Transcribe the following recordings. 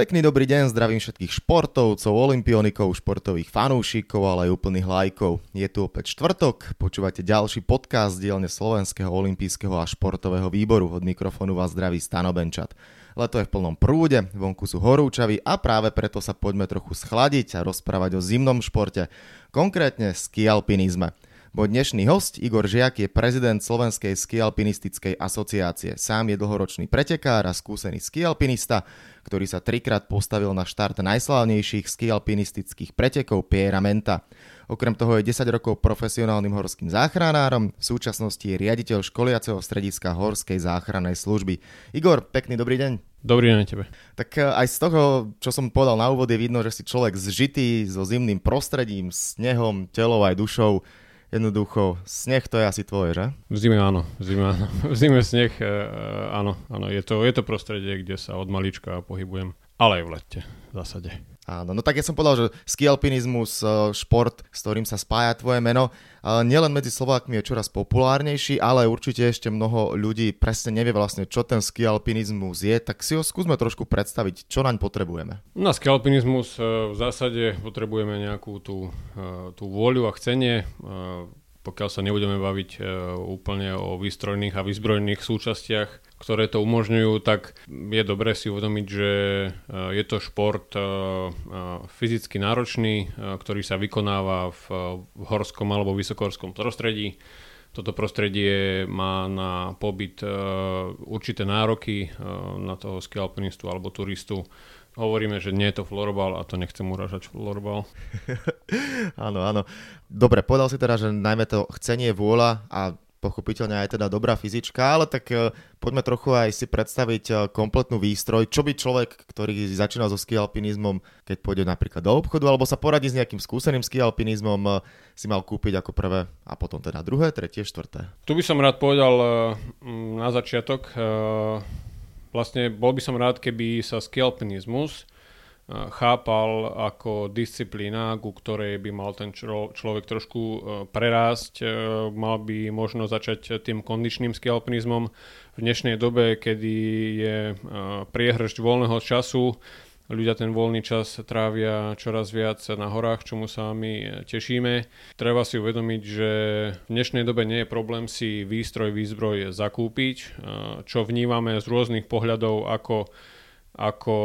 Pekný dobrý deň, zdravím všetkých športovcov, olimpionikov, športových fanúšikov, ale aj úplných lajkov. Je tu opäť štvrtok, počúvate ďalší podcast dielne Slovenského olimpijského a športového výboru. Od mikrofónu vás zdraví Stano Benčat. Leto je v plnom prúde, vonku sú horúčaví a práve preto sa poďme trochu schladiť a rozprávať o zimnom športe, konkrétne ski alpinizme. Môj dnešný host Igor Žiak je prezident Slovenskej skialpinistickej asociácie. Sám je dlhoročný pretekár a skúsený skialpinista, ktorý sa trikrát postavil na štart najslávnejších skialpinistických pretekov Piera Menta. Okrem toho je 10 rokov profesionálnym horským záchranárom, v súčasnosti je riaditeľ školiaceho strediska Horskej záchrannej služby. Igor, pekný dobrý deň. Dobrý deň tebe. Tak eh, aj z toho, čo som povedal na úvod, je vidno, že si človek zžitý so zimným prostredím, snehom, telou aj dušou jednoducho, sneh to je asi tvoje, že? V zime áno, v zime áno. V zime sneh, e, áno, áno, je to, je to prostredie, kde sa od malička pohybujem, ale aj v lete v zásade. Áno, no tak ja som povedal, že ski alpinizmus, e, šport, s ktorým sa spája tvoje meno, e, nielen medzi Slovákmi je čoraz populárnejší, ale určite ešte mnoho ľudí presne nevie vlastne, čo ten ski alpinizmus je, tak si ho skúsme trošku predstaviť, čo naň potrebujeme. Na ski alpinizmus e, v zásade potrebujeme nejakú tú, tú vôľu a chcenie, pokiaľ sa nebudeme baviť úplne o výstrojných a vyzbrojných súčastiach, ktoré to umožňujú, tak je dobré si uvedomiť, že e, je to šport e, e, fyzicky náročný, ktorý sa vykonáva v, horskom alebo vysokohorskom prostredí. Toto prostredie má na pobyt určité nároky na toho skialpinistu alebo turistu. Hovoríme, že nie je to florbal a to nechcem uražať florbal. áno, áno. Dobre, povedal si teda, že najmä to chcenie vôľa a pochopiteľne aj teda dobrá fyzička, ale tak uh, poďme trochu aj si predstaviť uh, kompletnú výstroj. Čo by človek, ktorý začínal so skialpinizmom, keď pôjde napríklad do obchodu, alebo sa poradí s nejakým skúseným skialpinizmom, uh, si mal kúpiť ako prvé a potom teda druhé, tretie, štvrté. Tu by som rád povedal na začiatok, vlastne bol by som rád, keby sa skialpinizmus chápal ako disciplína, ku ktorej by mal ten člo, človek trošku e, prerásť, e, mal by možno začať tým kondičným skialpinizmom. V dnešnej dobe, kedy je e, priehršť voľného času, ľudia ten voľný čas trávia čoraz viac na horách, čomu sa my tešíme. Treba si uvedomiť, že v dnešnej dobe nie je problém si výstroj, výzbroj zakúpiť, čo vnímame z rôznych pohľadov ako ako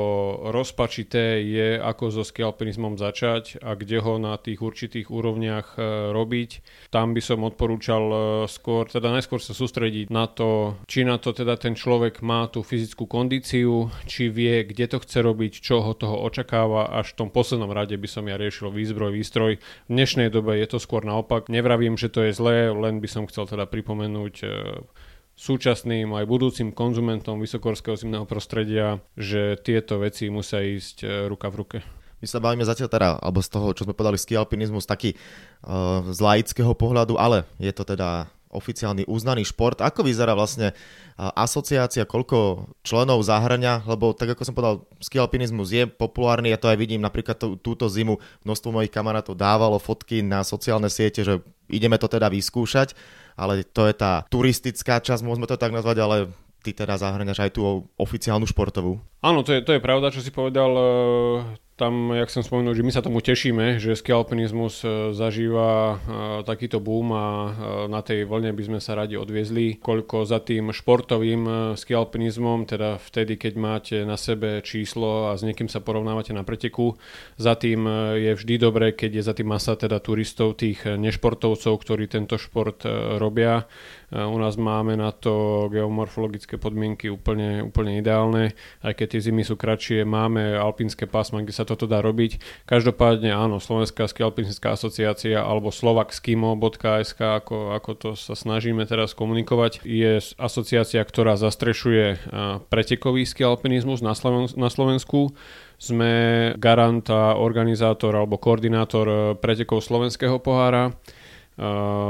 rozpačité je, ako so skialpinizmom začať a kde ho na tých určitých úrovniach e, robiť. Tam by som odporúčal e, skôr, teda najskôr sa sústrediť na to, či na to teda ten človek má tú fyzickú kondíciu, či vie, kde to chce robiť, čo ho toho očakáva. Až v tom poslednom rade by som ja riešil výzbroj, výstroj. V dnešnej dobe je to skôr naopak. Nevravím, že to je zlé, len by som chcel teda pripomenúť e, súčasným aj budúcim konzumentom vysokorského zimného prostredia, že tieto veci musia ísť e, ruka v ruke. My sa bavíme zatiaľ teda, alebo z toho, čo sme povedali, ski alpinizmus, taký uh, z laického pohľadu, ale je to teda oficiálny uznaný šport. Ako vyzerá vlastne asociácia, koľko členov zahrania, lebo tak ako som povedal, ski alpinizmus je populárny, ja to aj vidím napríklad tú, túto zimu, množstvo mojich kamarátov dávalo fotky na sociálne siete, že ideme to teda vyskúšať ale to je tá turistická časť, môžeme to tak nazvať, ale ty teda zahrňaš aj tú oficiálnu športovú. Áno, to je, to je pravda, čo si povedal tam, jak som spomenul, že my sa tomu tešíme, že ski alpinizmus e, zažíva e, takýto boom a e, na tej vlne by sme sa radi odviezli. Koľko za tým športovým ski alpinizmom, teda vtedy, keď máte na sebe číslo a s niekým sa porovnávate na preteku, za tým je vždy dobré, keď je za tým masa teda turistov, tých nešportovcov, ktorí tento šport robia. U nás máme na to geomorfologické podmienky úplne, úplne ideálne, aj keď tie zimy sú kratšie, máme alpínske pásma, kde sa toto dá robiť. Každopádne áno, Slovenská skialpinistická asociácia alebo slovakskimo.sk, ako, ako to sa snažíme teraz komunikovať, je asociácia, ktorá zastrešuje pretekový skialpinizmus na, Sloven- na Slovensku sme garant a organizátor alebo koordinátor e, pretekov slovenského pohára.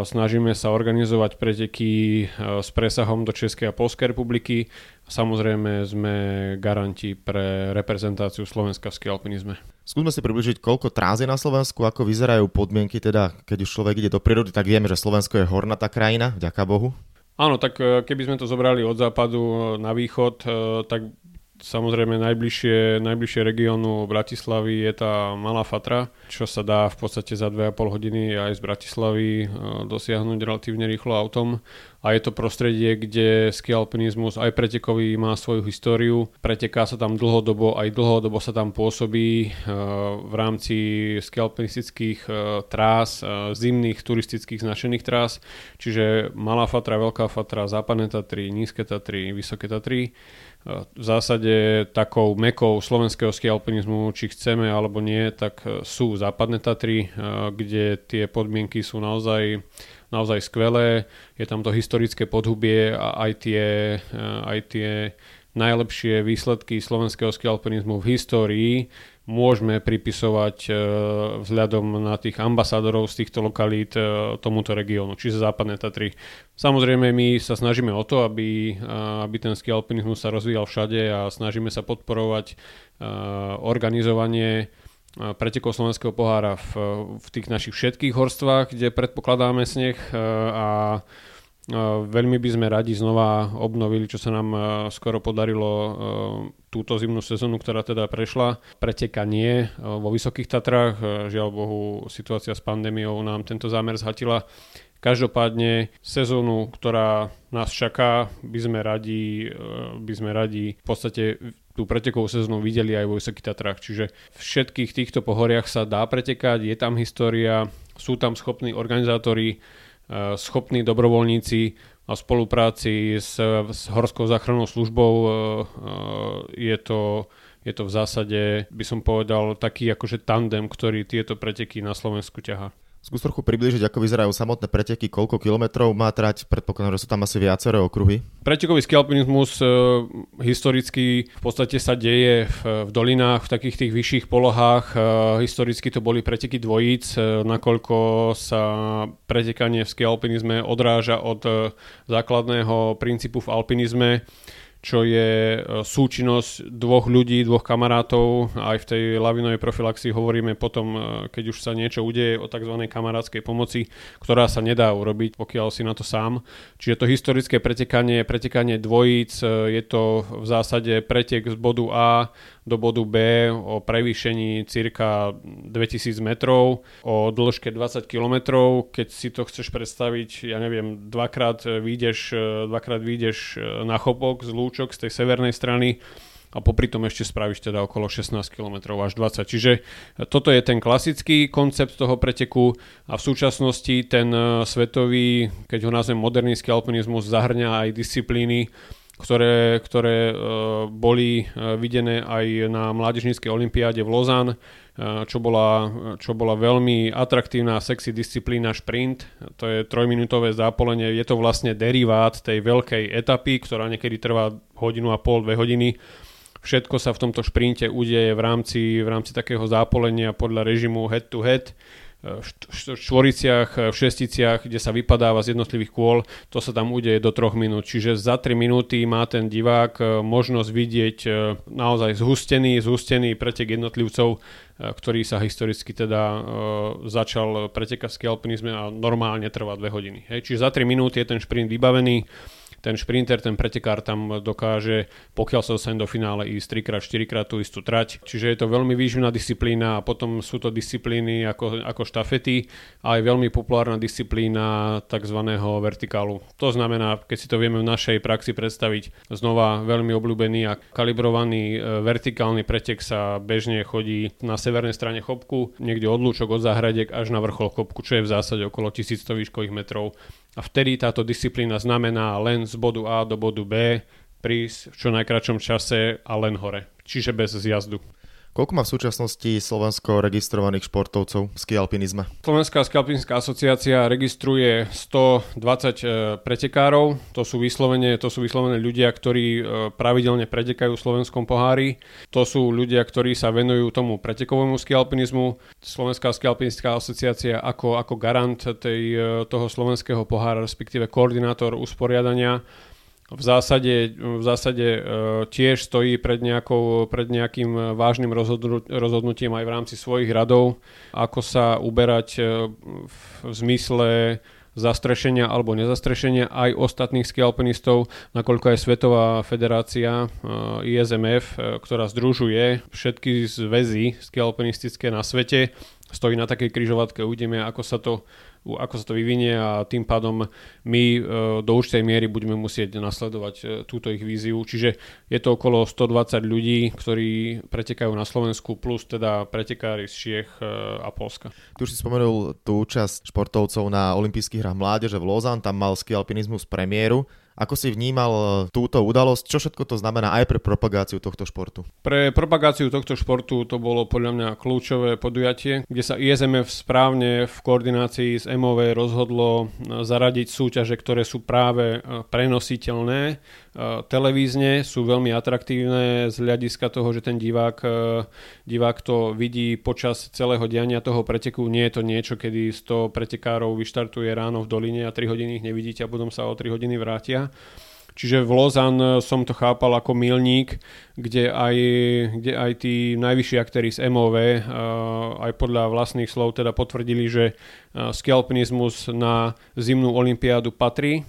Snažíme sa organizovať preteky s presahom do Českej a Polskej republiky. Samozrejme sme garanti pre reprezentáciu Slovenska v skialpinizme. Skúsme si približiť, koľko tráz je na Slovensku, ako vyzerajú podmienky, teda keď už človek ide do prírody, tak vieme, že Slovensko je hornatá krajina, ďaká Bohu. Áno, tak e, keby sme to zobrali od západu na východ, tak Samozrejme najbližšie, najbližšie regiónu Bratislavy je tá Malá Fatra, čo sa dá v podstate za 2,5 hodiny aj z Bratislavy e, dosiahnuť relatívne rýchlo autom. A je to prostredie, kde ski alpinizmus aj pretekový má svoju históriu. Preteká sa tam dlhodobo, aj dlhodobo sa tam pôsobí e, v rámci ski alpinistických e, trás, zimných turistických značených trás. Čiže Malá Fatra, Veľká Fatra, Západné Tatry, Nízke Tatry, Vysoké Tatry v zásade takou mekou slovenského ski alpinizmu, či chceme alebo nie, tak e, sú západné Tatry, e, kde tie podmienky sú naozaj, naozaj skvelé. Je tam to historické podhubie a aj tie, e, aj tie najlepšie výsledky slovenského ski alpinizmu v histórii môžeme pripisovať vzhľadom na tých ambasádorov z týchto lokalít tomuto regiónu, čiže západné Tatry. Samozrejme, my sa snažíme o to, aby, aby ten ski alpinizmus sa rozvíjal všade a snažíme sa podporovať organizovanie pretekov slovenského pohára v, v tých našich všetkých horstvách, kde predpokladáme sneh a Veľmi by sme radi znova obnovili, čo sa nám skoro podarilo túto zimnú sezónu, ktorá teda prešla. Pretekanie vo Vysokých Tatrách, žiaľ Bohu, situácia s pandémiou nám tento zámer zhatila. Každopádne sezónu, ktorá nás čaká, by sme radi, e, by sme radi v podstate tú pretekovú sezónu videli aj vo Vysokých Tatrách. Čiže v všetkých týchto pohoriach sa dá pretekať, je tam história, sú tam schopní organizátori, e, schopní dobrovoľníci a v spolupráci s, s Horskou záchrannou službou e, je to, je to v zásade, by som povedal, taký akože tandem, ktorý tieto preteky na Slovensku ťaha. Skús trochu približiť, ako vyzerajú samotné preteky, koľko kilometrov má trať, predpokladám, že sú tam asi viaceré okruhy. Pretekový skialpinizmus e, historicky v podstate sa deje v, v dolinách, v takých tých vyšších polohách. E, historicky to boli preteky dvojíc, e, nakoľko sa pretekanie v skialpinizme odráža od e, základného princípu v alpinizme čo je e, súčinnosť dvoch ľudí, dvoch kamarátov. Aj v tej lavinovej profilaxii hovoríme potom, e, keď už sa niečo udeje o tzv. kamarátskej pomoci, ktorá sa nedá urobiť, pokiaľ si na to sám. Čiže to historické pretekanie, pretekanie dvojíc, e, je to v zásade pretek z bodu A do bodu B o prevýšení cirka 2000 metrov, o dĺžke 20 km. Keď si to chceš predstaviť, ja neviem, dvakrát vyjdeš, dvakrát vyjdeš na chopok z lúčok z tej severnej strany, a popri tom ešte spravíš teda okolo 16 km až 20. Čiže toto je ten klasický koncept toho preteku a v súčasnosti ten svetový, keď ho nazvem moderný alpinizmus, zahrňa aj disciplíny, ktoré, ktoré uh, boli uh, videné aj na Mládežníckej olimpiáde v Lozan, uh, čo, bola, čo bola veľmi atraktívna sexy disciplína šprint. To je trojminútové zápolenie, je to vlastne derivát tej veľkej etapy, ktorá niekedy trvá hodinu a pol, dve hodiny. Všetko sa v tomto šprinte udeje v rámci, v rámci takého zápolenia podľa režimu head to head v štvoriciach, v šesticiach, kde sa vypadáva z jednotlivých kôl, to sa tam udeje do troch minút. Čiže za 3 minúty má ten divák e, možnosť vidieť e, naozaj zhustený, zhustený pretek jednotlivcov, e, ktorý sa historicky teda začal pretekať v alpinizme a normálne trvá 2 hodiny. Čiže za 3 minúty je ten šprint vybavený ten šprinter, ten pretekár tam dokáže, pokiaľ sa dostane do finále, ísť 3 4 krát tú istú trať. Čiže je to veľmi výživná disciplína a potom sú to disciplíny ako, ako štafety a aj veľmi populárna disciplína tzv. vertikálu. To znamená, keď si to vieme v našej praxi predstaviť, znova veľmi obľúbený a kalibrovaný e, vertikálny pretek sa bežne chodí na severnej strane chopku, niekde od lúčok, od záhradiek až na vrchol chopku, čo je v zásade okolo 1100 výškových metrov a vtedy táto disciplína znamená len z bodu A do bodu B prísť v čo najkračom čase a len hore. Čiže bez zjazdu. Koľko má v súčasnosti Slovensko registrovaných športovcov v skialpinizme? Slovenská skialpinská asociácia registruje 120 e, pretekárov. To sú vyslovene, to sú vyslovene ľudia, ktorí e, pravidelne pretekajú v slovenskom pohári. To sú ľudia, ktorí sa venujú tomu pretekovému skialpinizmu. Slovenská skialpinská asociácia ako, ako garant tej, e, toho slovenského pohára, respektíve koordinátor usporiadania v zásade, v zásade e, tiež stojí pred, nejakou, pred nejakým vážnym rozhodnutím aj v rámci svojich radov, ako sa uberať e, v zmysle zastrešenia alebo nezastrešenia aj ostatných skialpinistov, nakoľko aj Svetová federácia ISMF, ktorá združuje všetky zväzy skialpinistické na svete, stojí na takej kryžovatke, uvidíme, ako sa to ako sa to vyvinie a tým pádom my e, do určitej miery budeme musieť nasledovať e, túto ich víziu. Čiže je to okolo 120 ľudí, ktorí pretekajú na Slovensku, plus teda pretekári z Čiech e, a Polska. Tu už si spomenul tú účasť športovcov na olympijských hrách mládeže v Lozan, tam mal ski alpinizmus premiéru. Ako si vnímal e, túto udalosť? Čo všetko to znamená aj pre propagáciu tohto športu? Pre propagáciu tohto športu to bolo podľa mňa kľúčové podujatie, kde sa ISMF správne v koordinácii s MOV rozhodlo e, zaradiť súťaže, ktoré sú práve e, prenositeľné televízne, sú veľmi atraktívne z hľadiska toho, že ten divák, divák to vidí počas celého diania toho preteku. Nie je to niečo, kedy 100 pretekárov vyštartuje ráno v doline a 3 hodiny ich nevidíte a potom sa o 3 hodiny vrátia Čiže v Lozan eh, som to chápal ako milník, kde aj, kde aj tí najvyšší aktéry z MOV eh, aj podľa vlastných slov teda potvrdili, že uh, skialpinizmus na zimnú olympiádu patrí.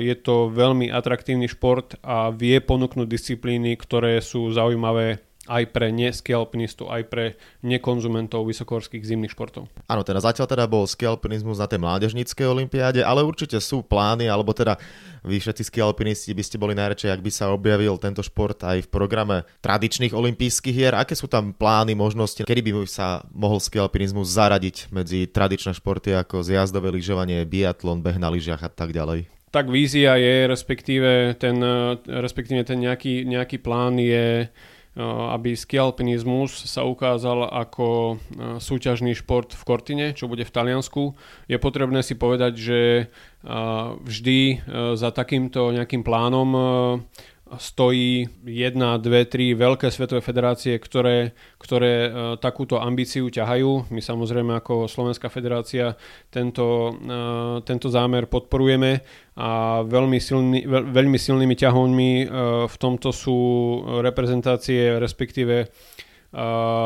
Je to veľmi atraktívny šport a vie ponúknuť disciplíny, ktoré sú zaujímavé aj pre neskialpinistu, aj pre nekonzumentov vysokohorských zimných športov. Áno, teda zatiaľ teda bol skialpinizmus na tej mládežníckej olympiáde, ale určite sú plány, alebo teda vy všetci skialpinisti by ste boli najradšej, ak by sa objavil tento šport aj v programe tradičných olympijských hier. Aké sú tam plány, možnosti, kedy by sa mohol skialpinizmus zaradiť medzi tradičné športy ako zjazdové lyžovanie, biatlon, beh na lyžiach a tak ďalej? Tak vízia je, respektíve ten, respektíve ten nejaký, nejaký plán je Aby skialpinizmus sa ukázal ako eh, súťažný šport v Kortine, čo bude v Taliansku. Je potrebné si povedať, že vždy za takýmto nejakým plánom stojí jedna, dve, tri veľké svetové federácie, ktoré, ktoré e, takúto ambíciu ťahajú. My samozrejme ako Slovenská federácia tento, e, tento zámer podporujeme a veľmi, silný, veľ, veľmi silnými ťahoňmi e, v tomto sú reprezentácie, respektíve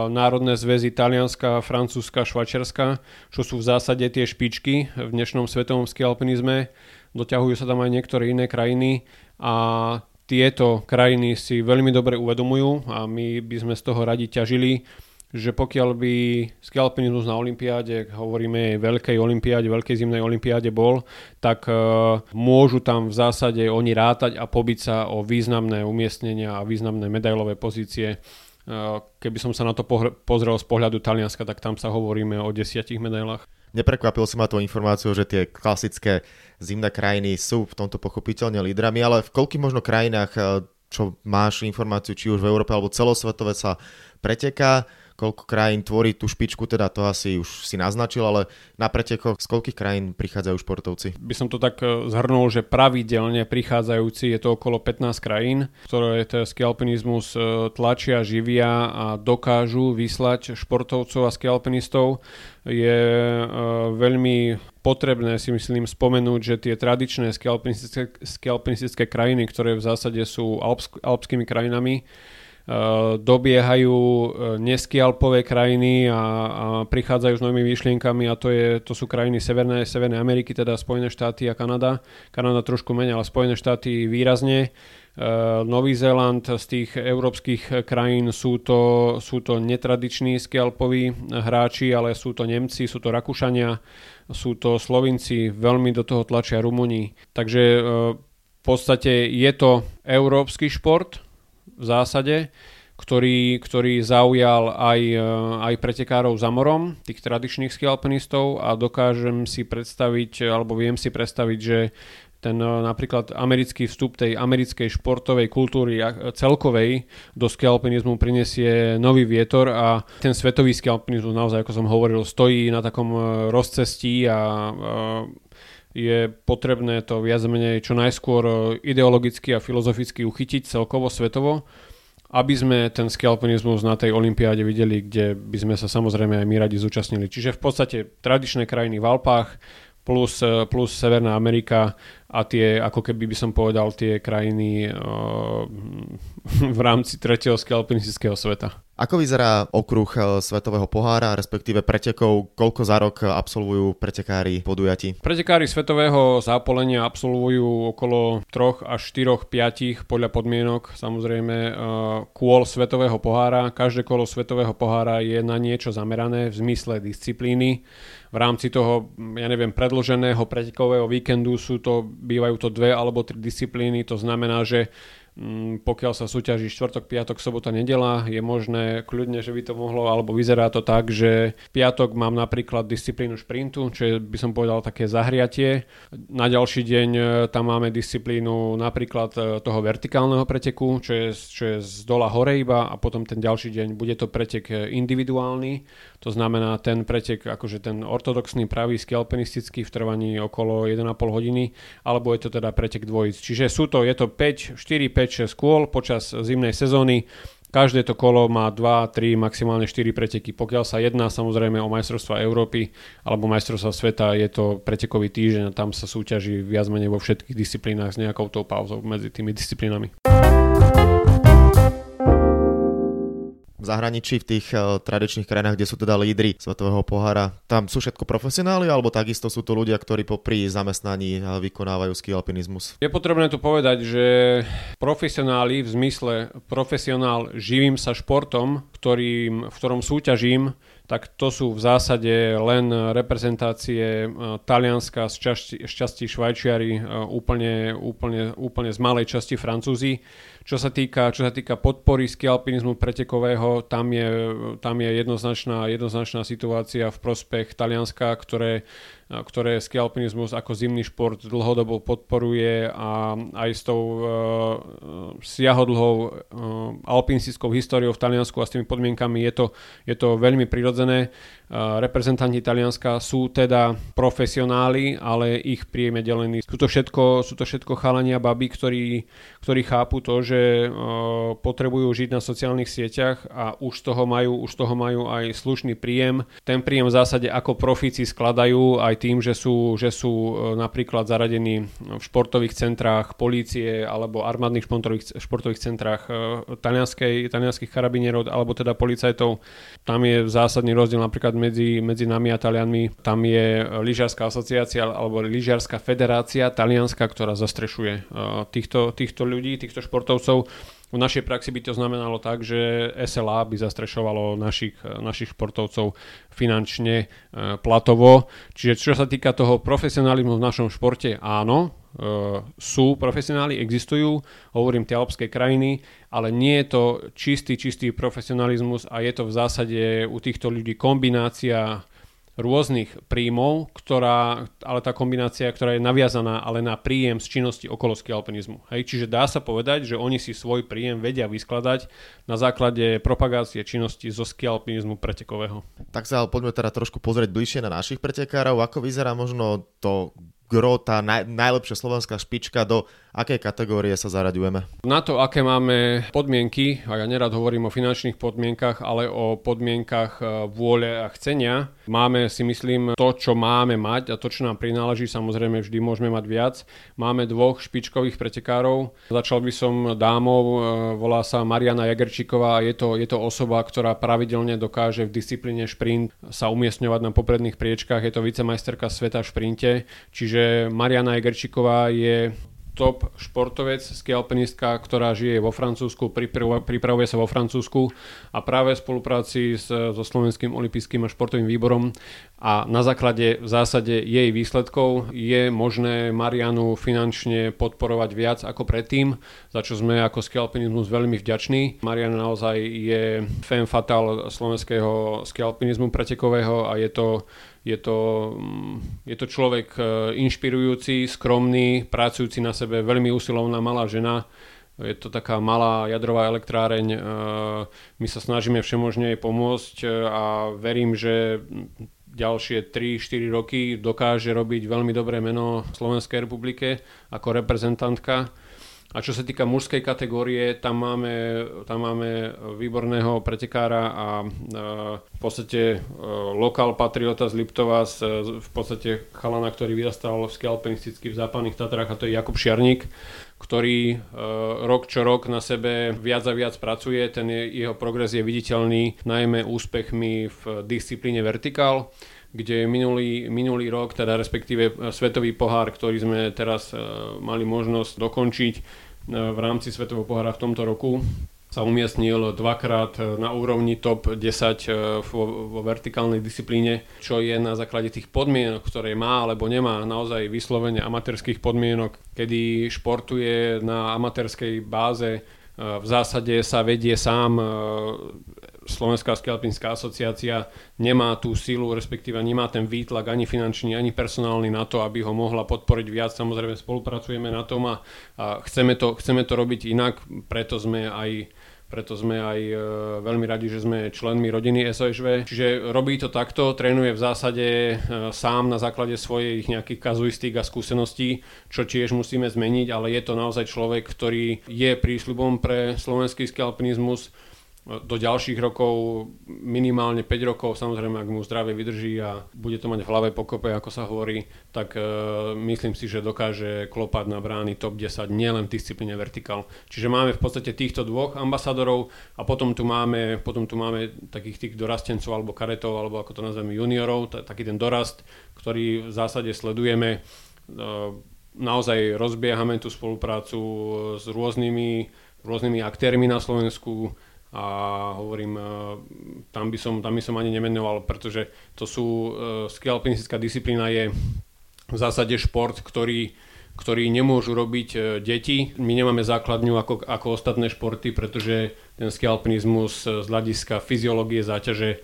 národné zväzy Talianska, Francúzska, Švačerska, čo sú v zásade tie špičky v dnešnom svetovom skialpinizme. Doťahujú sa tam aj niektoré iné krajiny a tieto krajiny si veľmi dobre uvedomujú a my by sme z toho radi ťažili, že pokiaľ by skialpinizmus na Olympiáde, hovoríme veľkej Olympiáde, veľkej zimnej Olympiáde bol, tak uh, môžu tam v zásade oni rátať a pobiť sa o významné umiestnenia a významné medailové pozície. Uh, keby som sa na to pozrel z pohľadu Talianska, tak tam sa hovoríme o desiatich medailách. Neprekvapil si ma tou informáciou, že tie klasické zimné krajiny sú v tomto pochopiteľne lídrami, ale v koľkých možno krajinách, eh, čo máš informáciu, či už v Európe alebo celosvetové sa preteká, koľko krajín tvorí tú špičku, teda to asi už si naznačil, ale na pretekoch z koľkých krajín prichádzajú športovci? By som to tak e, zhrnul, že pravidelne prichádzajúci je to okolo 15 krajín, ktoré ski alpinizmus e, tlačia, živia a dokážu vyslať športovcov a skialpinistov. Je e, veľmi potrebné si myslím spomenúť, že tie tradičné skialpinistické krajiny, ktoré v zásade sú alpskými krajinami, dobiehajú eh, neskialpové krajiny a, a prichádzajú s novými myšlienkami a to, je, to sú krajiny Severnej, Severnej Ameriky, teda Spojené štáty a Kanada. Kanada trošku menej, ale Spojené štáty výrazne. Uh, Nový Zéland z tých európskych krajín sú to, sú to netradiční skialpoví hráči, ale sú to Nemci, sú to Rakúšania, sú to Slovinci, veľmi do toho tlačia Rumúni. Takže v podstate je to európsky šport, v zásade, ktorý, ktorý zaujal aj, e, aj pretekárov za morom, tých tradičných skialpinistov a dokážem si predstaviť, alebo viem si predstaviť, že ten e, napríklad americký vstup tej americkej športovej kultúry celkovej do skialpinizmu prinesie nový vietor a ten svetový skialpinizmus naozaj, ako som hovoril, stojí na takom e, rozcestí a je potrebné to viac menej čo najskôr ideologicky a filozoficky uchytiť celkovo svetovo, aby sme ten skialpinizmus na tej olympiáde videli, kde by sme sa samozrejme aj my radi zúčastnili. Čiže v podstate tradičné krajiny v Alpách plus, plus Severná Amerika a tie, ako keby by som povedal, tie krajiny uh, v rámci tretieho skialpinistického sveta. Ako vyzerá okruh e, Svetového pohára, respektíve pretekov, koľko za rok absolvujú pretekári podujatí? Pretekári Svetového zápolenia absolvujú okolo 3 až 4, 5 podľa podmienok, samozrejme e, kôl Svetového pohára. Každé kolo Svetového pohára je na niečo zamerané v zmysle disciplíny v rámci toho, ja neviem, predloženého pretekového víkendu sú to, bývajú to dve alebo tri disciplíny, to znamená, že pokiaľ sa súťaží štvrtok, piatok, sobota, nedela, je možné kľudne, že by to mohlo, alebo vyzerá to tak, že piatok mám napríklad disciplínu šprintu, čo je, by som povedal, také zahriatie. Na ďalší deň e, tam máme disciplínu napríklad e, toho vertikálneho preteku, čo je, čo je z dola hore iba a potom ten ďalší deň bude to pretek e, individuálny, to znamená ten pretek, akože ten ortodoxný pravý skialpinistický v trvaní okolo 1,5 hodiny, alebo je to teda pretek dvojic. Čiže sú to, je to 5, 4, 5, 6 kôl počas zimnej sezóny. Každé to kolo má 2, 3, maximálne 4 preteky. Pokiaľ sa jedná samozrejme o majstrovstva Európy alebo majstrovstva sveta, je to pretekový týždeň a tam sa súťaží viac menej vo všetkých disciplínach s nejakou tou pauzou medzi tými disciplínami. V zahraničí, v tých uh, tradičných krajinách, kde sú teda lídry Svetového pohára, tam sú všetko profesionáli, alebo takisto sú to ľudia, ktorí popri zamestnaní vykonávajú ski alpinizmus? Je potrebné tu povedať, že profesionáli v zmysle profesionál živím sa športom, ktorým, v ktorom súťažím, tak to sú v zásade len reprezentácie Talianska, z časti, šťastí Švajčiari, úplne, úplne, úplne z malej časti Francúzi. Čo sa týka, čo sa týka podpory ski pretekového, tam je, tam je jednoznačná, jednoznačná situácia v prospech Talianska, ktoré ktoré ski ako zimný šport dlhodobo podporuje a aj s tou uh, siahodlhou uh, alpinistickou históriou v Taliansku a s tými podmienkami je to, je to veľmi prirodzené. Uh, reprezentanti Talianska sú teda profesionáli, ale ich príjem je delený. Sú to všetko, sú to všetko chalania baby, ktorí, ktorí chápu to, že uh, potrebujú žiť na sociálnych sieťach a už z toho majú, už toho majú aj slušný príjem. Ten príjem v zásade ako profíci skladajú aj tým, že sú, že sú e, napríklad zaradení v športových centrách polície alebo armádnych športových, športových centrách e, talianských karabinierov alebo teda policajtov. Tam je zásadný rozdiel napríklad medzi, medzi nami a Talianmi. Tam je lyžiarská asociácia alebo lyžiarská federácia talianska, ktorá zastrešuje e, týchto, týchto ľudí, týchto športovcov v našej praxi by to znamenalo tak, že SLA by zastrešovalo našich, našich športovcov finančne, e, platovo. Čiže čo sa týka toho profesionalizmu v našom športe, áno, e, sú profesionáli, existujú, hovorím tie alpské krajiny, ale nie je to čistý, čistý profesionalizmus a je to v zásade u týchto ľudí kombinácia rôznych príjmov, ktorá, ale tá kombinácia, ktorá je naviazaná ale na príjem z činnosti okolo skialpinizmu. Hej, čiže dá sa povedať, že oni si svoj príjem vedia vyskladať na základe propagácie činnosti zo skialpinizmu pretekového. Tak sa ale poďme teda trošku pozrieť bližšie na našich pretekárov. Ako vyzerá možno to gro, tá naj, najlepšia slovenská špička, do akej kategórie sa zaraďujeme? Na to, aké máme podmienky, a ja nerad hovorím o finančných podmienkach, ale o podmienkach e, vôle a chcenia, máme si myslím to, čo máme mať a to, čo nám prináleží, samozrejme vždy môžeme mať viac. Máme dvoch špičkových pretekárov. Začal by som dámou, e, volá sa Mariana Jagerčíková je to, je to osoba, ktorá pravidelne dokáže v disciplíne šprint sa umiestňovať na popredných priečkách. Je to vicemajsterka sveta v šprinte, čiže že Mariana Egerčiková je top športovec, skialpinistka, ktorá žije vo Francúzsku, pripravuje sa vo Francúzsku a práve v spolupráci s, so Slovenským olympijským a športovým výborom a na základe v zásade jej výsledkov je možné Marianu finančne podporovať viac ako predtým, za čo sme ako skialpinizmus veľmi vďační. Marian naozaj je fan fatal slovenského skialpinizmu pretekového a je to je to, mm, je to človek e, inšpirujúci, skromný, pracujúci na sebe, veľmi usilovná malá žena. Je to taká malá jadrová elektráreň. E, my sa snažíme všemožne jej pomôcť e, a verím, že ďalšie 3-4 roky dokáže robiť veľmi dobré meno Slovenskej republike ako reprezentantka A čo sa týka mužskej kategórie, tam máme, tam máme výborného pretekára a v podstate lokál patriota z Liptova, v podstate chalana, ktorý vyrastal v alpinisticky v západných Tatrách a to je Jakub Šiarník, ktorý rok čo rok na sebe viac a viac pracuje. Ten je, jeho progres je viditeľný najmä úspechmi v disciplíne vertikál kde minulý, minulý rok, teda respektíve e, svetový pohár, ktorý sme teraz e, mali možnosť dokončiť e, v rámci svetového pohára v tomto roku, sa umiestnil dvakrát na úrovni top 10 vo, vo vertikálnej disciplíne, čo je na základe tých podmienok, ktoré má alebo nemá, naozaj vyslovene amatérských podmienok, kedy športuje na amatérskej báze v zásade sa vedie sám Slovenská skialpinská asociácia nemá tú silu, respektíve nemá ten výtlak ani finančný, ani personálny na to, aby ho mohla podporiť viac. Samozrejme spolupracujeme na tom a, a chceme, to, chceme to robiť inak, preto sme aj preto sme aj e, veľmi radi, že sme členmi rodiny SOSV. Čiže robí to takto, trénuje v zásade e, sám na základe svojich nejakých kazuistík a skúseností, čo tiež musíme zmeniť, ale je to naozaj človek, ktorý je prísľubom pre slovenský skalpinizmus do ďalších rokov, minimálne 5 rokov, samozrejme, ak mu zdravie vydrží a bude to mať v hlave pokope, ako sa hovorí, tak uh, myslím si, že dokáže klopať na brány top 10 nielen v disciplíne vertikál. Čiže máme v podstate týchto dvoch ambasadorov a potom tu máme, potom tu máme takých tých dorastencov alebo karetov, alebo ako to nazveme juniorov, t- taký ten dorast, ktorý v zásade sledujeme. Uh, naozaj rozbiehame tú spoluprácu s rôznymi, rôznymi aktérmi na Slovensku, a hovorím, e, tam by som, tam by som ani nemenoval, pretože to sú, uh, ski alpinistická disciplína je v zásade šport, ktorý, ktorý nemôžu robiť uh, deti. My nemáme základňu ako, ako ostatné športy, pretože ten ski alpinizmus z hľadiska fyziológie záťaže,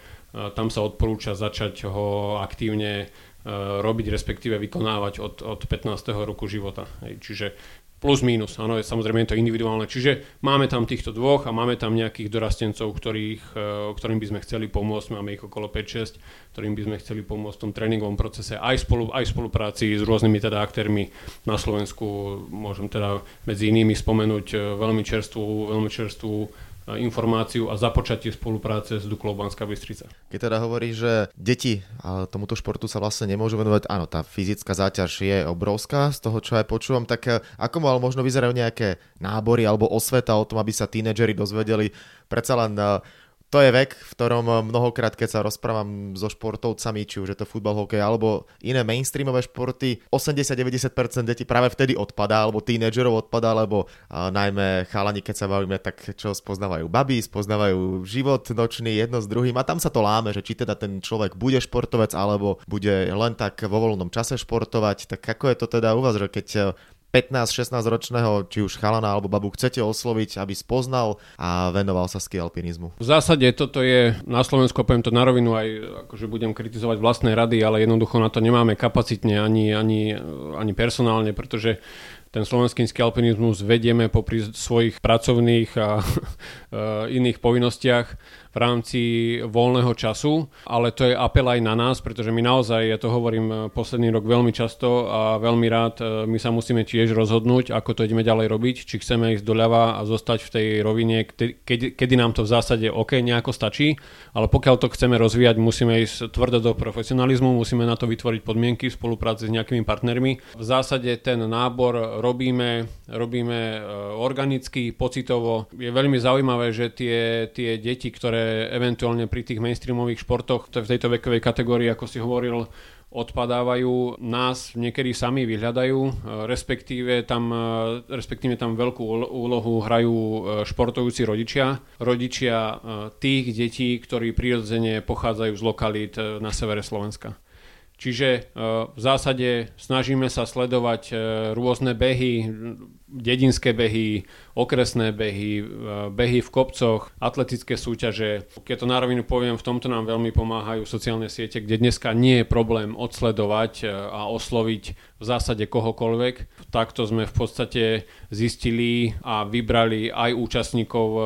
tam sa odporúča začať ho aktívne robiť, respektíve vykonávať od, od 15. roku života. Čiže Plus minus, áno, je, samozrejme je to individuálne. Čiže máme tam týchto dvoch a máme tam nejakých dorastencov, ktorých, e, ktorým by sme chceli pomôcť, máme ich okolo 5-6, ktorým by sme chceli pomôcť v tom tréningovom procese aj, spolu, aj v spolupráci s rôznymi teda aktérmi na Slovensku. Môžem teda medzi inými spomenúť e, veľmi čerstvú, veľmi čerstvú informáciu a započatie spolupráce s Duklou Banská Bystrica. Keď teda hovorí, že deti tomuto športu sa vlastne nemôžu venovať, áno, tá fyzická záťaž je obrovská, z toho, čo aj počúvam, tak e, ako mal možno vyzerajú nejaké nábory alebo osveta o tom, aby sa tínedžeri dozvedeli predsa len e, to je vek, v ktorom eh, mnohokrát, keď sa rozprávam so športovcami, či už je to futbal, hokej alebo iné mainstreamové športy, 80-90% detí práve vtedy odpadá, alebo tínedžerov odpadá, lebo a, najmä chalani, keď sa bavíme, tak čo spoznávajú baby, spoznávajú život nočný jedno s druhým. A tam sa to láme, že či teda ten človek bude športovec alebo bude len tak vo voľnom čase športovať, tak ako je to teda u vás, že keď eh, 15-16 ročného, či už chalana alebo babu chcete osloviť, aby spoznal a venoval sa ski alpinizmu? V zásade toto je na Slovensku, poviem to na rovinu, aj akože budem kritizovať vlastné rady, ale jednoducho na to nemáme kapacitne ani, ani, ani personálne, pretože ten slovenský alpinizmus vedieme popri svojich pracovných a iných povinnostiach v rámci voľného času, ale to je apel aj na nás, pretože my naozaj, ja to hovorím eh, posledný rok veľmi často a veľmi rád, eh, my sa musíme tiež rozhodnúť, ako to ideme ďalej robiť, či chceme ísť doľava a zostať v tej rovine, kedy, kedy nám to v zásade OK nejako stačí, ale pokiaľ to chceme rozvíjať, musíme ísť tvrdo do profesionalizmu, musíme na to vytvoriť podmienky v spolupráci s nejakými partnermi. V zásade ten nábor robíme, robíme eh, organicky, pocitovo. Je veľmi zaujímavé, že tie, tie deti, ktoré eventuálne pri tých mainstreamových športoch v tejto vekovej kategórii, ako si hovoril, odpadávajú, nás niekedy sami vyhľadajú, respektíve tam, respektíve tam veľkú úlohu hrajú e, športujúci rodičia. Rodičia e, tých detí, ktorí prirodzene pochádzajú z lokalít e, na severe Slovenska. Čiže v zásade snažíme sa sledovať rôzne behy, dedinské behy, okresné behy, e, behy v kopcoch, atletické súťaže. Keď to na rovinu poviem, v tomto nám veľmi pomáhajú sociálne siete, kde dneska nie je problém odsledovať e, a osloviť v zásade kohokoľvek. Takto sme v podstate zistili a vybrali aj účastníkov, e,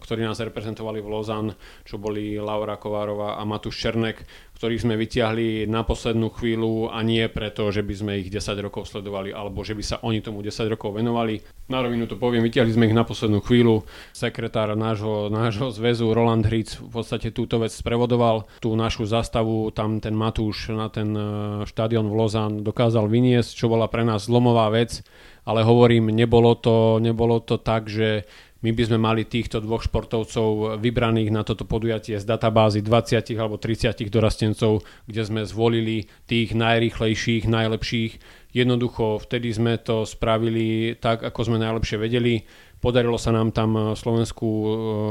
ktorí nás reprezentovali v Lozan, čo boli Laura Kovárová a Matúš Černek, ktorých sme vyťahli na poslednú chvíľu a nie preto, že by sme ich 10 rokov sledovali alebo že by sa oni tomu 10 rokov venovali. Na rovinu to poviem, vyťahli sme ich na poslednú chvíľu. Sekretár nášho, nášho zväzu Roland Hric v podstate túto vec sprevodoval. Tú našu zastavu, tam ten Matúš na ten e, štadión v Lozán dokázal vyniesť, čo bola pre nás zlomová vec. Ale hovorím, nebolo to, nebolo to tak, že my by sme mali týchto dvoch športovcov vybraných na toto podujatie z databázy 20 alebo 30 dorastencov, kde sme zvolili tých najrýchlejších, najlepších. Jednoducho vtedy sme to spravili tak, ako sme najlepšie vedeli. Podarilo sa nám tam slovenskú,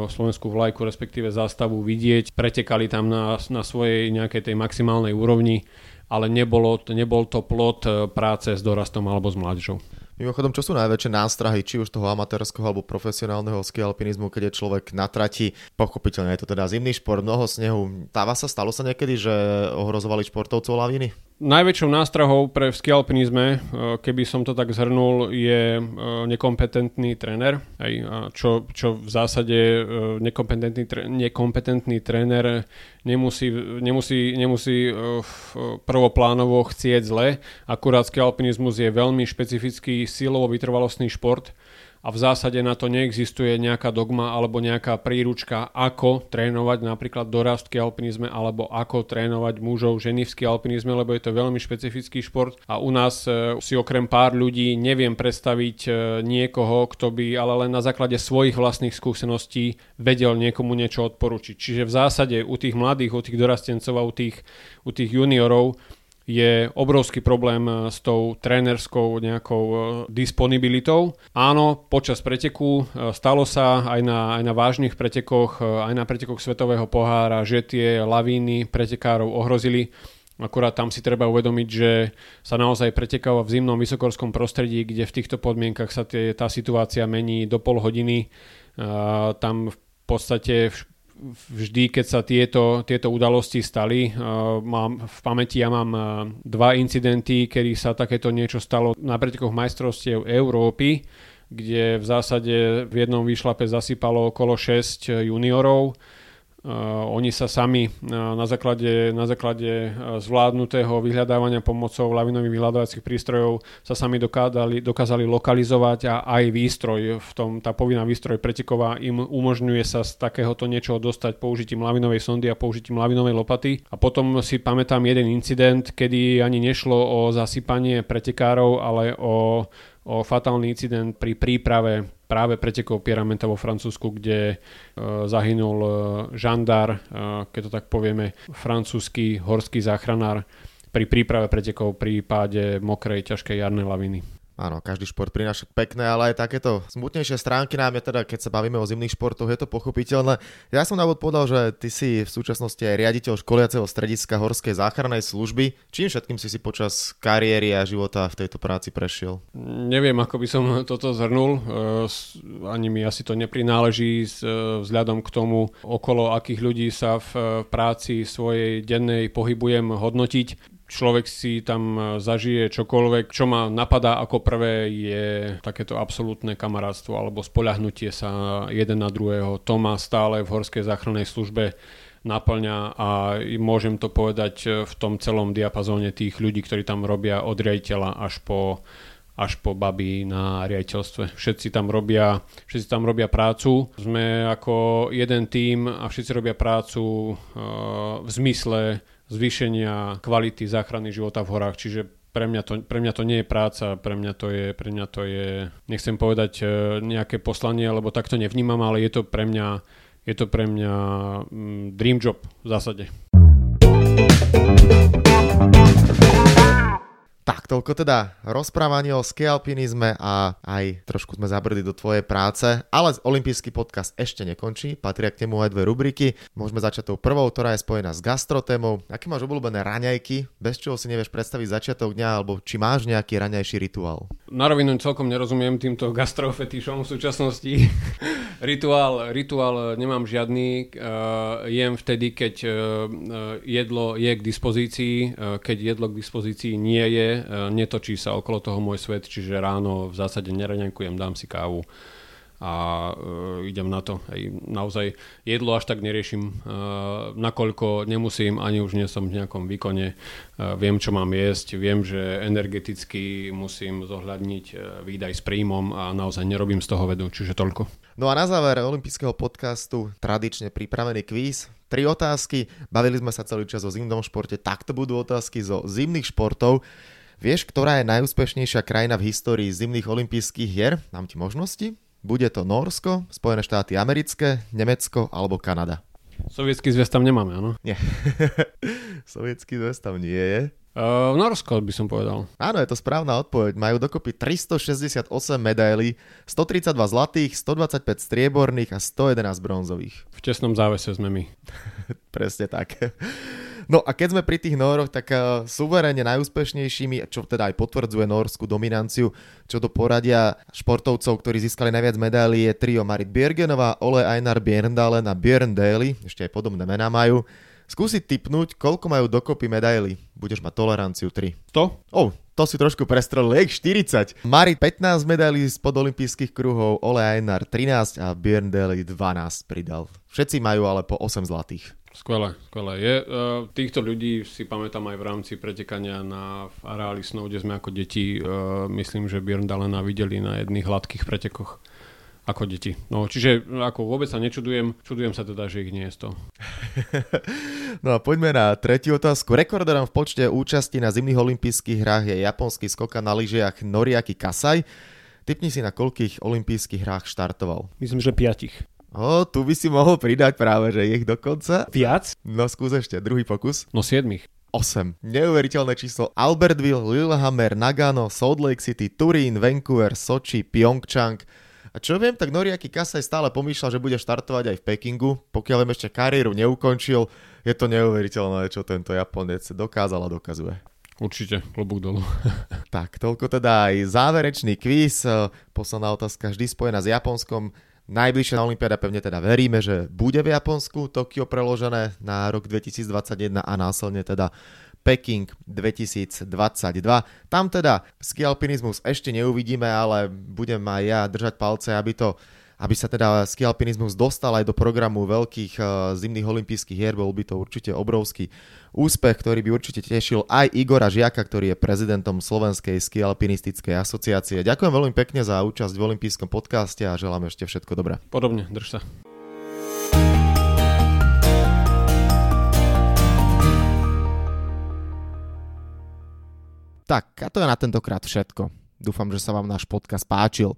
slovenskú vlajku, respektíve zástavu vidieť. Pretekali tam na, na svojej nejakej tej maximálnej úrovni, ale nebolo, nebol to plot práce s dorastom alebo s mládežou. Mimochodom, čo sú najväčšie nástrahy, či už toho amatérskeho alebo profesionálneho ski alpinizmu, keď je človek na trati? Pochopiteľne je to teda zimný šport, mnoho snehu. Táva sa, stalo sa niekedy, že ohrozovali športovcov laviny? Najväčšou nástrahou pre v skialpinizme, e, keby som to tak zhrnul, je e, nekompetentný tréner. Čo, čo v zásade e, nekompetentný, nekompetentný tréner nemusí, nemusí, nemusí prvoplánovo chcieť zle. Akurát skialpinizmus je veľmi špecifický silovo-vytrvalostný šport, a v zásade na to neexistuje nejaká dogma alebo nejaká príručka, ako trénovať napríklad dorastky alpinizme alebo ako trénovať mužov, ženy v alpinizme, lebo je to veľmi špecifický šport a u nás e, si okrem pár ľudí neviem predstaviť e, niekoho, kto by ale len na základe svojich vlastných skúseností vedel niekomu niečo odporučiť. Čiže v zásade u tých mladých, u tých dorastencov a u tých, u tých juniorov je obrovský problém eh, s tou trénerskou nejakou eh, disponibilitou. Áno, počas preteku eh, stalo sa aj na, aj na vážnych pretekoch, aj na pretekoch Svetového pohára, že tie lavíny pretekárov ohrozili. Akurát tam si treba uvedomiť, že sa naozaj pretekáva v zimnom vysokorskom prostredí, kde v týchto podmienkach sa tie, tá situácia mení do pol hodiny. Uh, tam v podstate vždy, keď sa tieto, tieto udalosti stali, uh, mám v pamäti, ja mám uh, dva incidenty, kedy sa takéto niečo stalo na pretekoch majstrovstiev Európy, kde v zásade v jednom výšlape zasypalo okolo 6 juniorov Uh, oni sa sami uh, na základe, na základe uh, zvládnutého vyhľadávania pomocou lavinových vyhľadávacích prístrojov sa sami dokázali, dokázali lokalizovať a aj výstroj, v tom, tá povinná výstroj preteková im umožňuje sa z takéhoto niečoho dostať použitím lavinovej sondy a použitím lavinovej lopaty. A potom si pamätám jeden incident, kedy ani nešlo o zasypanie pretekárov, ale o o fatálny incident pri príprave práve pretekov Pieramenta vo Francúzsku, kde e, zahynul e, žandár, e, keď to tak povieme, francúzsky horský záchranár pri príprave pretekov pri páde mokrej ťažkej jarnej laviny. Áno, každý šport prináša pekné, ale aj takéto smutnejšie stránky nám je teda, keď sa bavíme o zimných športoch, je to pochopiteľné. Ja som na úvod povedal, že ty si v súčasnosti aj riaditeľ školiaceho strediska Horskej záchrannej služby. Čím všetkým si si počas kariéry a života v tejto práci prešiel? Neviem, ako by som toto zhrnul. E, ani mi asi to neprináleží e, vzhľadom k tomu, okolo akých ľudí sa v práci svojej dennej pohybujem hodnotiť človek si tam e, zažije čokoľvek. Čo ma napadá ako prvé je takéto absolútne kamarátstvo alebo spoľahnutie sa jeden na druhého. To má stále v horskej záchrannej službe naplňa a môžem to povedať e, v tom celom diapazóne tých ľudí, ktorí tam robia od riaditeľa až po až po baby na riaditeľstve. Všetci tam robia, všetci tam robia prácu. Sme ako jeden tím a všetci robia prácu uh, v zmysle zvýšenia kvality záchrany života v horách. Čiže pre mňa, to, pre mňa to nie je práca, pre mňa to je, pre mňa to je, nechcem povedať e, nejaké poslanie, lebo takto nevnímam, ale je to pre mňa, je to pre mňa mm, dream job v zásade. Tak, toľko teda rozprávanie o skialpinizme a aj trošku sme zabrali do tvojej práce, ale olimpijský podcast ešte nekončí, patria k nemu aj dve rubriky. Môžeme začať tou prvou, ktorá je spojená s gastrotémou. Aké máš obľúbené raňajky, bez čoho si nevieš predstaviť začiatok dňa, alebo či máš nejaký raňajší rituál? Na rovinu celkom nerozumiem týmto gastrofetišom v súčasnosti. rituál, rituál nemám žiadny. Uh, jem vtedy, keď uh, jedlo je k dispozícii, uh, keď jedlo k dispozícii nie je, E, netočí sa okolo toho môj svet, čiže ráno v zásade neraňankujem, dám si kávu a uh, idem na to. Hej, naozaj jedlo až tak neriešim, uh, nakoľko nemusím, ani už nie som v nejakom výkone. Uh, viem, čo mám jesť, viem, že energeticky musím zohľadniť uh, výdaj s príjmom a naozaj nerobím z toho vedu, čiže toľko. No a na záver olympijského podcastu tradične pripravený kvíz. Tri otázky, bavili sme sa celý čas o zimnom športe, takto budú otázky zo zimných športov. Vieš, ktorá je najúspešnejšia krajina v histórii zimných olympijských hier? Mám ti možnosti? Bude to Norsko, Spojené štáty americké, Nemecko alebo Kanada. Sovietský zväz tam nemáme, áno? Nie. Sovietský zväz tam nie je. Uh, Norsko by som povedal. Áno, je to správna odpoveď. Majú dokopy 368 medailí, 132 zlatých, 125 strieborných a 111 bronzových. V tesnom závese sme my. Presne tak. No a keď sme pri tých Nóroch, tak uh, suverene najúspešnejšími, čo teda aj potvrdzuje norskú dominanciu, čo do poradia športovcov, ktorí získali najviac medailí, je trio Marit Bjergenová, Ole Einar Bjerndalen a Björn Daly, ešte aj podobné mená majú. Skúsiť typnúť, koľko majú dokopy medaily. Budeš mať toleranciu 3. 100? Oh, to si trošku prestrelil, ich 40. Marit 15 medailí spod olympijských kruhov, Ole Einar 13 a Björn Daly 12 pridal. Všetci majú ale po 8 zlatých. Skvelé, skvelé. Je, uh, týchto ľudí si pamätám aj v rámci pretekania na areáli Snow, kde sme ako deti, uh, myslím, že Björndalena videli na jedných hladkých pretekoch ako deti. No, čiže ako vôbec sa nečudujem, čudujem sa teda, že ich nie je to. no a poďme na tretiu otázku. Rekorderom v počte účasti na zimných olympijských hrách je japonský skoka na lyžiach Noriaki Kasai. Typni si na koľkých olympijských hrách štartoval. Myslím, že piatich. O, tu by si mohol pridať práve, že ich dokonca. Viac? No skús ešte, druhý pokus. No siedmich. 8. Neuveriteľné číslo. Albertville, Lillehammer, Nagano, Salt Lake City, Turín, Vancouver, Sochi, Pyeongchang. A čo viem, tak Noriaki Kasai stále pomýšľal, že bude štartovať aj v Pekingu. Pokiaľ im ešte kariéru neukončil, je to neuveriteľné, čo tento Japonec dokázal a dokazuje. Určite, klobúk dolu. tak, toľko teda aj záverečný kvíz. Posledná otázka vždy spojená s Japonskom. Najbližšia Olympiáda pevne teda veríme, že bude v Japonsku, Tokio preložené na rok 2021 a následne teda Peking 2022. Tam teda ski alpinizmus ešte neuvidíme, ale budem aj ja držať palce, aby to aby sa teda ski alpinizmus dostal aj do programu veľkých uh, zimných olympijských hier, bol by to určite obrovský úspech, ktorý by určite tešil aj Igora Žiaka, ktorý je prezidentom Slovenskej ski alpinistickej asociácie. Ďakujem veľmi pekne za účasť v olympijskom podcaste a želám ešte všetko dobré. Podobne, drž sa. Tak, a to je na tentokrát všetko. Dúfam, že sa vám náš podcast páčil.